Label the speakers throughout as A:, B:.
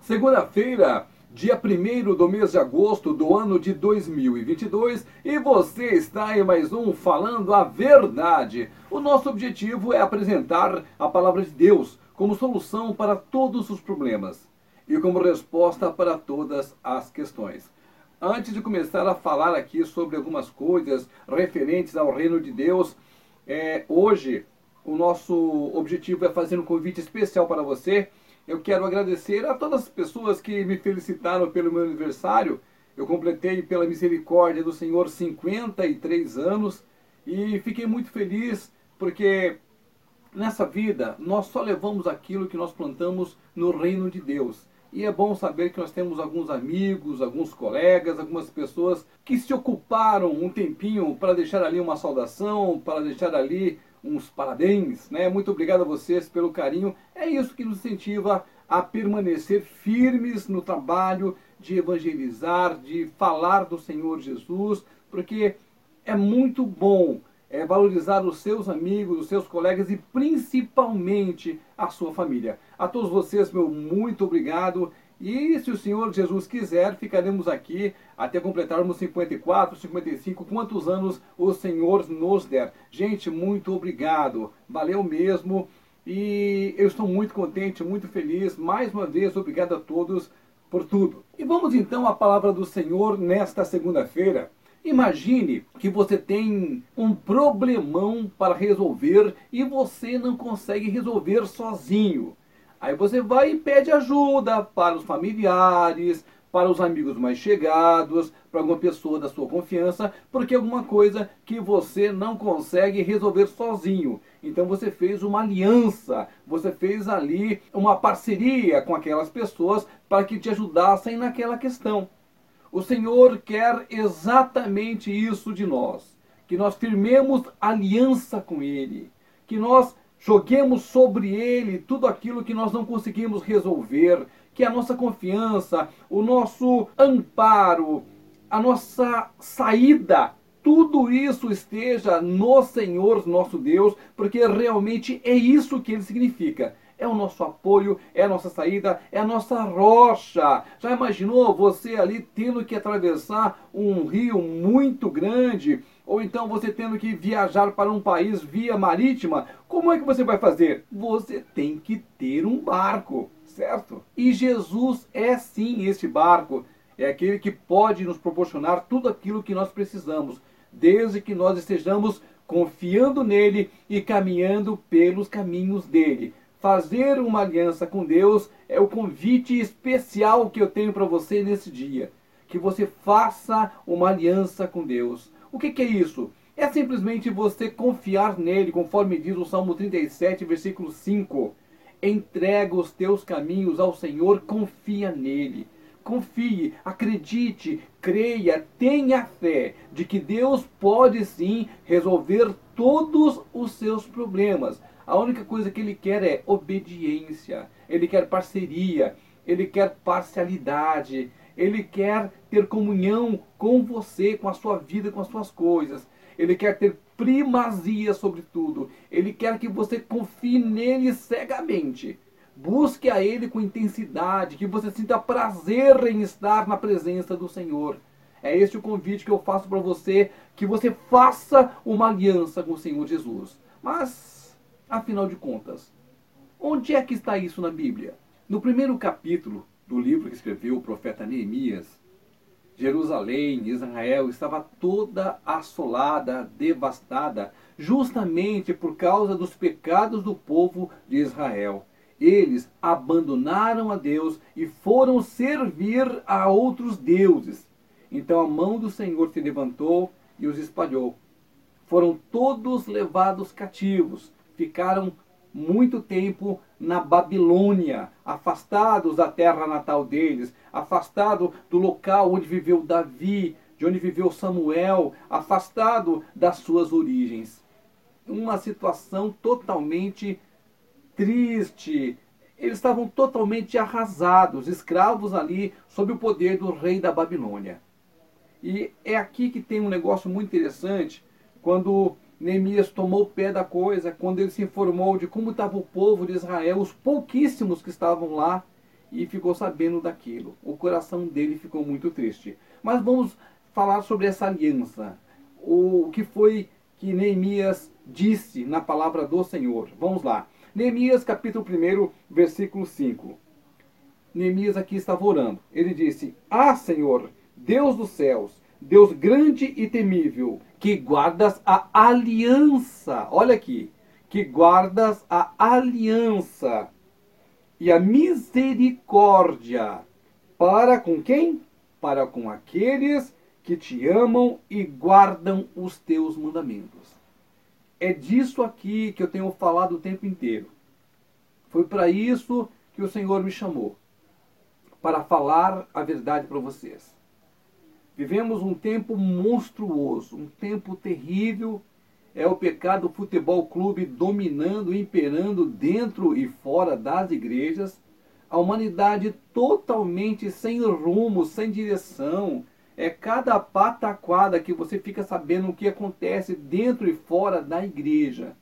A: Segunda-feira, dia 1 do mês de agosto do ano de 2022, e você está em mais um Falando a Verdade. O nosso objetivo é apresentar a palavra de Deus como solução para todos os problemas e como resposta para todas as questões. Antes de começar a falar aqui sobre algumas coisas referentes ao reino de Deus, é, hoje o nosso objetivo é fazer um convite especial para você. Eu quero agradecer a todas as pessoas que me felicitaram pelo meu aniversário. Eu completei, pela misericórdia do Senhor, 53 anos e fiquei muito feliz porque nessa vida nós só levamos aquilo que nós plantamos no reino de Deus. E é bom saber que nós temos alguns amigos, alguns colegas, algumas pessoas que se ocuparam um tempinho para deixar ali uma saudação, para deixar ali uns parabéns, né? Muito obrigado a vocês pelo carinho. É isso que nos incentiva a permanecer firmes no trabalho de evangelizar, de falar do Senhor Jesus, porque é muito bom é, valorizar os seus amigos, os seus colegas e principalmente a sua família. A todos vocês, meu muito obrigado. E se o Senhor Jesus quiser, ficaremos aqui até completarmos 54, 55, quantos anos o Senhor nos der. Gente, muito obrigado. Valeu mesmo. E eu estou muito contente, muito feliz. Mais uma vez, obrigado a todos por tudo. E vamos então à palavra do Senhor nesta segunda-feira. Imagine que você tem um problemão para resolver e você não consegue resolver sozinho. Aí você vai e pede ajuda para os familiares, para os amigos mais chegados, para alguma pessoa da sua confiança, porque é alguma coisa que você não consegue resolver sozinho. Então você fez uma aliança, você fez ali uma parceria com aquelas pessoas para que te ajudassem naquela questão. O Senhor quer exatamente isso de nós, que nós firmemos aliança com Ele, que nós joguemos sobre Ele tudo aquilo que nós não conseguimos resolver, que a nossa confiança, o nosso amparo, a nossa saída, tudo isso esteja no Senhor nosso Deus, porque realmente é isso que ele significa é o nosso apoio, é a nossa saída, é a nossa rocha. Já imaginou você ali tendo que atravessar um rio muito grande? Ou então você tendo que viajar para um país via marítima? Como é que você vai fazer? Você tem que ter um barco, certo? E Jesus é sim esse barco. É aquele que pode nos proporcionar tudo aquilo que nós precisamos, desde que nós estejamos confiando nele e caminhando pelos caminhos dele. Fazer uma aliança com Deus é o convite especial que eu tenho para você nesse dia. Que você faça uma aliança com Deus. O que, que é isso? É simplesmente você confiar nele, conforme diz o Salmo 37, versículo 5. Entrega os teus caminhos ao Senhor, confia nele. Confie, acredite, creia, tenha fé de que Deus pode sim resolver todos os seus problemas. A única coisa que ele quer é obediência, ele quer parceria, ele quer parcialidade, ele quer ter comunhão com você, com a sua vida, com as suas coisas. Ele quer ter primazia sobre tudo. Ele quer que você confie nele cegamente. Busque a ele com intensidade, que você sinta prazer em estar na presença do Senhor. É este o convite que eu faço para você, que você faça uma aliança com o Senhor Jesus. Mas Afinal de contas, onde é que está isso na Bíblia? No primeiro capítulo do livro que escreveu o profeta Neemias, Jerusalém, Israel, estava toda assolada, devastada, justamente por causa dos pecados do povo de Israel. Eles abandonaram a Deus e foram servir a outros deuses. Então a mão do Senhor se levantou e os espalhou. Foram todos levados cativos ficaram muito tempo na Babilônia, afastados da terra natal deles, afastados do local onde viveu Davi, de onde viveu Samuel, afastado das suas origens. Uma situação totalmente triste. Eles estavam totalmente arrasados, escravos ali sob o poder do rei da Babilônia. E é aqui que tem um negócio muito interessante, quando Neemias tomou pé da coisa quando ele se informou de como estava o povo de Israel, os pouquíssimos que estavam lá, e ficou sabendo daquilo. O coração dele ficou muito triste. Mas vamos falar sobre essa aliança. O que foi que Neemias disse na palavra do Senhor. Vamos lá. Neemias capítulo 1, versículo 5. Neemias aqui estava orando. Ele disse: Ah, Senhor, Deus dos céus, Deus grande e temível, que guardas a aliança. Olha aqui. Que guardas a aliança e a misericórdia. Para com quem? Para com aqueles que te amam e guardam os teus mandamentos. É disso aqui que eu tenho falado o tempo inteiro. Foi para isso que o Senhor me chamou para falar a verdade para vocês. Vivemos um tempo monstruoso, um tempo terrível. É o pecado futebol clube dominando, imperando dentro e fora das igrejas. A humanidade totalmente sem rumo, sem direção. É cada pataquada que você fica sabendo o que acontece dentro e fora da igreja.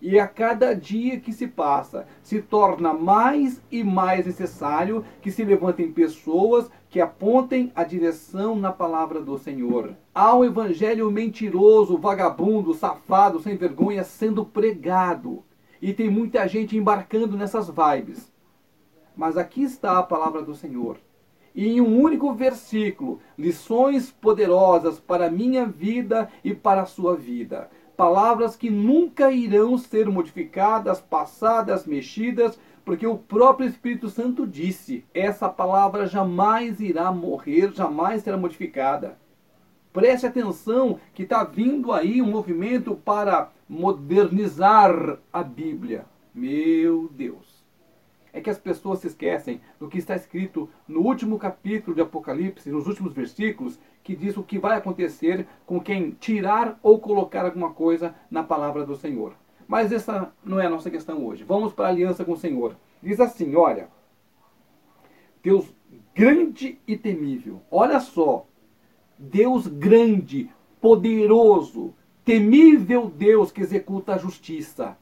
A: E a cada dia que se passa, se torna mais e mais necessário que se levantem pessoas que apontem a direção na palavra do Senhor. Há um evangelho mentiroso, vagabundo, safado, sem vergonha sendo pregado. E tem muita gente embarcando nessas vibes. Mas aqui está a palavra do Senhor. E em um único versículo, lições poderosas para a minha vida e para a sua vida palavras que nunca irão ser modificadas, passadas, mexidas, porque o próprio Espírito Santo disse: essa palavra jamais irá morrer, jamais será modificada. Preste atenção que está vindo aí um movimento para modernizar a Bíblia. Meu Deus é que as pessoas se esquecem do que está escrito no último capítulo de Apocalipse, nos últimos versículos, que diz o que vai acontecer com quem tirar ou colocar alguma coisa na palavra do Senhor. Mas essa não é a nossa questão hoje. Vamos para a aliança com o Senhor. Diz assim: olha, Deus grande e temível. Olha só, Deus grande, poderoso, temível Deus que executa a justiça.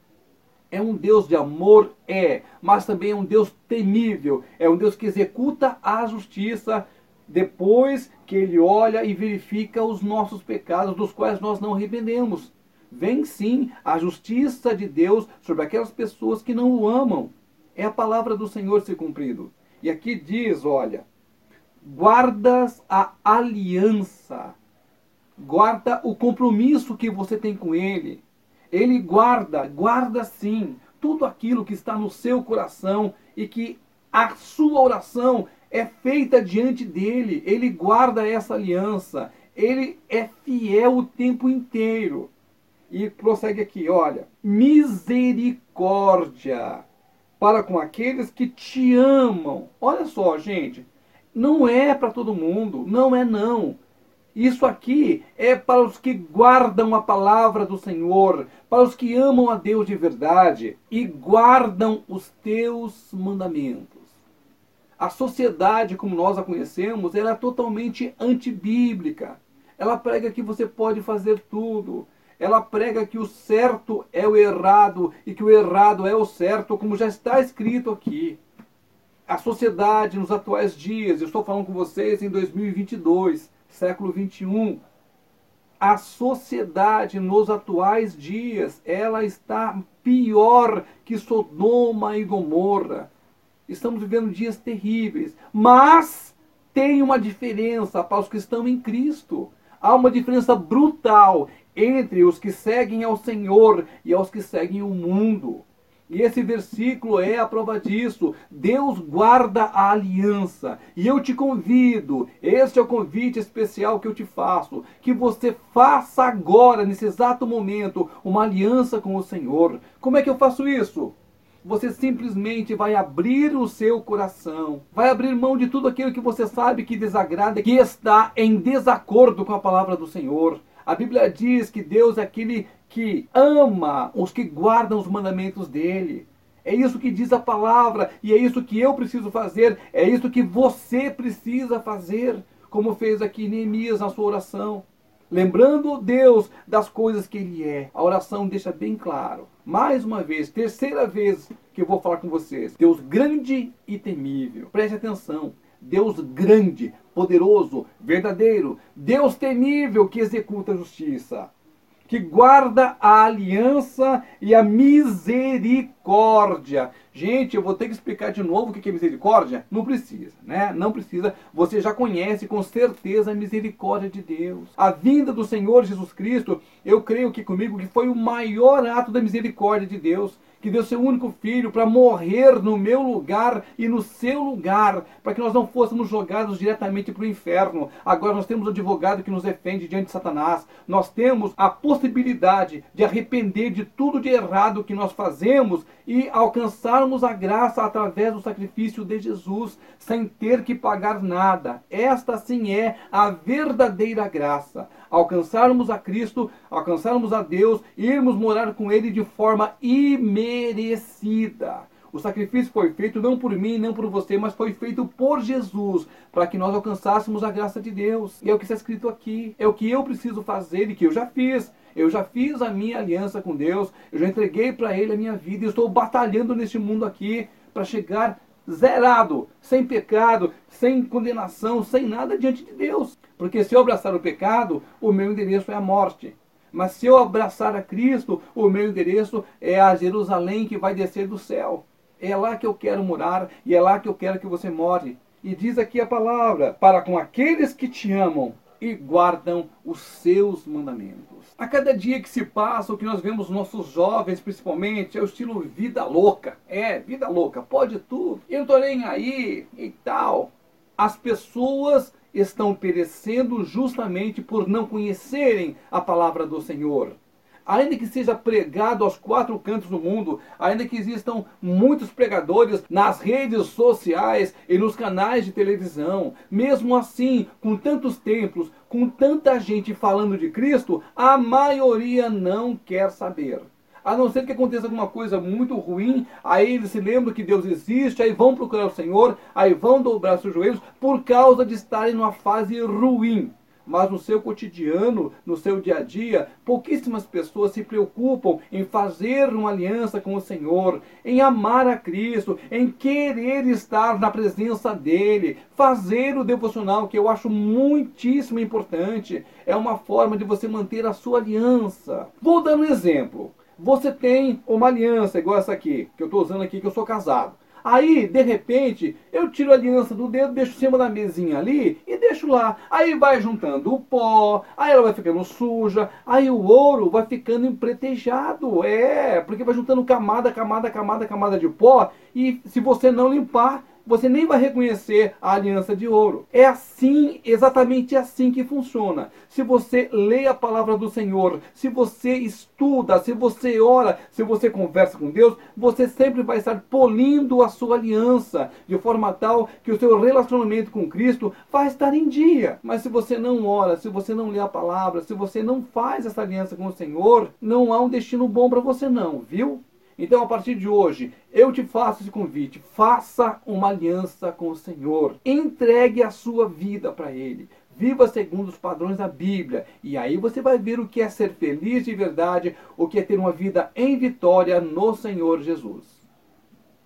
A: É um Deus de amor? É, mas também é um Deus temível. É um Deus que executa a justiça depois que ele olha e verifica os nossos pecados, dos quais nós não arrependemos. Vem sim a justiça de Deus sobre aquelas pessoas que não o amam. É a palavra do Senhor se cumprido. E aqui diz: olha, guardas a aliança, guarda o compromisso que você tem com Ele. Ele guarda, guarda sim, tudo aquilo que está no seu coração e que a sua oração é feita diante dele. Ele guarda essa aliança. Ele é fiel o tempo inteiro. E prossegue aqui, olha, misericórdia para com aqueles que te amam. Olha só, gente, não é para todo mundo, não é não. Isso aqui é para os que guardam a palavra do Senhor, para os que amam a Deus de verdade e guardam os teus mandamentos. A sociedade, como nós a conhecemos, ela é totalmente antibíblica. Ela prega que você pode fazer tudo. Ela prega que o certo é o errado e que o errado é o certo, como já está escrito aqui. A sociedade nos atuais dias, eu estou falando com vocês em 2022, século 21, a sociedade nos atuais dias, ela está pior que Sodoma e Gomorra. Estamos vivendo dias terríveis, mas tem uma diferença para os que estão em Cristo. Há uma diferença brutal entre os que seguem ao Senhor e aos que seguem o mundo. E esse versículo é a prova disso. Deus guarda a aliança. E eu te convido, este é o convite especial que eu te faço, que você faça agora, nesse exato momento, uma aliança com o Senhor. Como é que eu faço isso? Você simplesmente vai abrir o seu coração, vai abrir mão de tudo aquilo que você sabe que desagrada, que está em desacordo com a palavra do Senhor. A Bíblia diz que Deus é aquele que ama os que guardam os mandamentos dele. É isso que diz a palavra e é isso que eu preciso fazer, é isso que você precisa fazer, como fez aqui Neemias na sua oração. Lembrando Deus das coisas que ele é. A oração deixa bem claro mais uma vez, terceira vez que eu vou falar com vocês. Deus grande e temível. Preste atenção. Deus grande, poderoso, verdadeiro. Deus temível que executa a justiça que guarda a aliança e a misericórdia. Gente, eu vou ter que explicar de novo o que é misericórdia? Não precisa, né? Não precisa. Você já conhece com certeza a misericórdia de Deus. A vinda do Senhor Jesus Cristo, eu creio que comigo que foi o maior ato da misericórdia de Deus que deu seu único filho para morrer no meu lugar e no seu lugar, para que nós não fôssemos jogados diretamente para o inferno. Agora nós temos um advogado que nos defende diante de Satanás. Nós temos a possibilidade de arrepender de tudo de errado que nós fazemos e alcançarmos a graça através do sacrifício de Jesus, sem ter que pagar nada. Esta sim é a verdadeira graça alcançarmos a Cristo, alcançarmos a Deus, irmos morar com Ele de forma imerecida. O sacrifício foi feito não por mim, não por você, mas foi feito por Jesus, para que nós alcançássemos a graça de Deus. E é o que está escrito aqui. É o que eu preciso fazer e que eu já fiz. Eu já fiz a minha aliança com Deus, eu já entreguei para Ele a minha vida e estou batalhando neste mundo aqui para chegar zerado, sem pecado, sem condenação, sem nada diante de Deus. Porque se eu abraçar o pecado, o meu endereço é a morte. Mas se eu abraçar a Cristo, o meu endereço é a Jerusalém que vai descer do céu. É lá que eu quero morar e é lá que eu quero que você more. E diz aqui a palavra: para com aqueles que te amam e guardam os seus mandamentos. A cada dia que se passa, o que nós vemos nossos jovens, principalmente, é o estilo vida louca. É, vida louca, pode tudo. Eu não tô nem aí e tal. As pessoas estão perecendo justamente por não conhecerem a palavra do Senhor ainda que seja pregado aos quatro cantos do mundo, ainda que existam muitos pregadores nas redes sociais e nos canais de televisão, mesmo assim, com tantos templos, com tanta gente falando de Cristo, a maioria não quer saber. A não ser que aconteça alguma coisa muito ruim, aí eles se lembram que Deus existe, aí vão procurar o Senhor, aí vão dobrar seus joelhos por causa de estarem numa fase ruim mas no seu cotidiano, no seu dia a dia, pouquíssimas pessoas se preocupam em fazer uma aliança com o Senhor, em amar a Cristo, em querer estar na presença dele, fazer o devocional, que eu acho muitíssimo importante. É uma forma de você manter a sua aliança. Vou dar um exemplo. Você tem uma aliança igual essa aqui, que eu estou usando aqui, que eu sou casado. Aí, de repente, eu tiro a aliança do dedo, deixo em cima da mesinha ali e deixo lá. Aí vai juntando o pó, aí ela vai ficando suja, aí o ouro vai ficando empretejado. É, porque vai juntando camada, camada, camada, camada de pó e se você não limpar, você nem vai reconhecer a aliança de ouro. É assim, exatamente assim que funciona. Se você lê a palavra do Senhor, se você estuda, se você ora, se você conversa com Deus, você sempre vai estar polindo a sua aliança, de forma tal que o seu relacionamento com Cristo vai estar em dia. Mas se você não ora, se você não lê a palavra, se você não faz essa aliança com o Senhor, não há um destino bom para você não, viu? Então, a partir de hoje, eu te faço esse convite. Faça uma aliança com o Senhor. Entregue a sua vida para Ele. Viva segundo os padrões da Bíblia. E aí você vai ver o que é ser feliz de verdade, o que é ter uma vida em vitória no Senhor Jesus.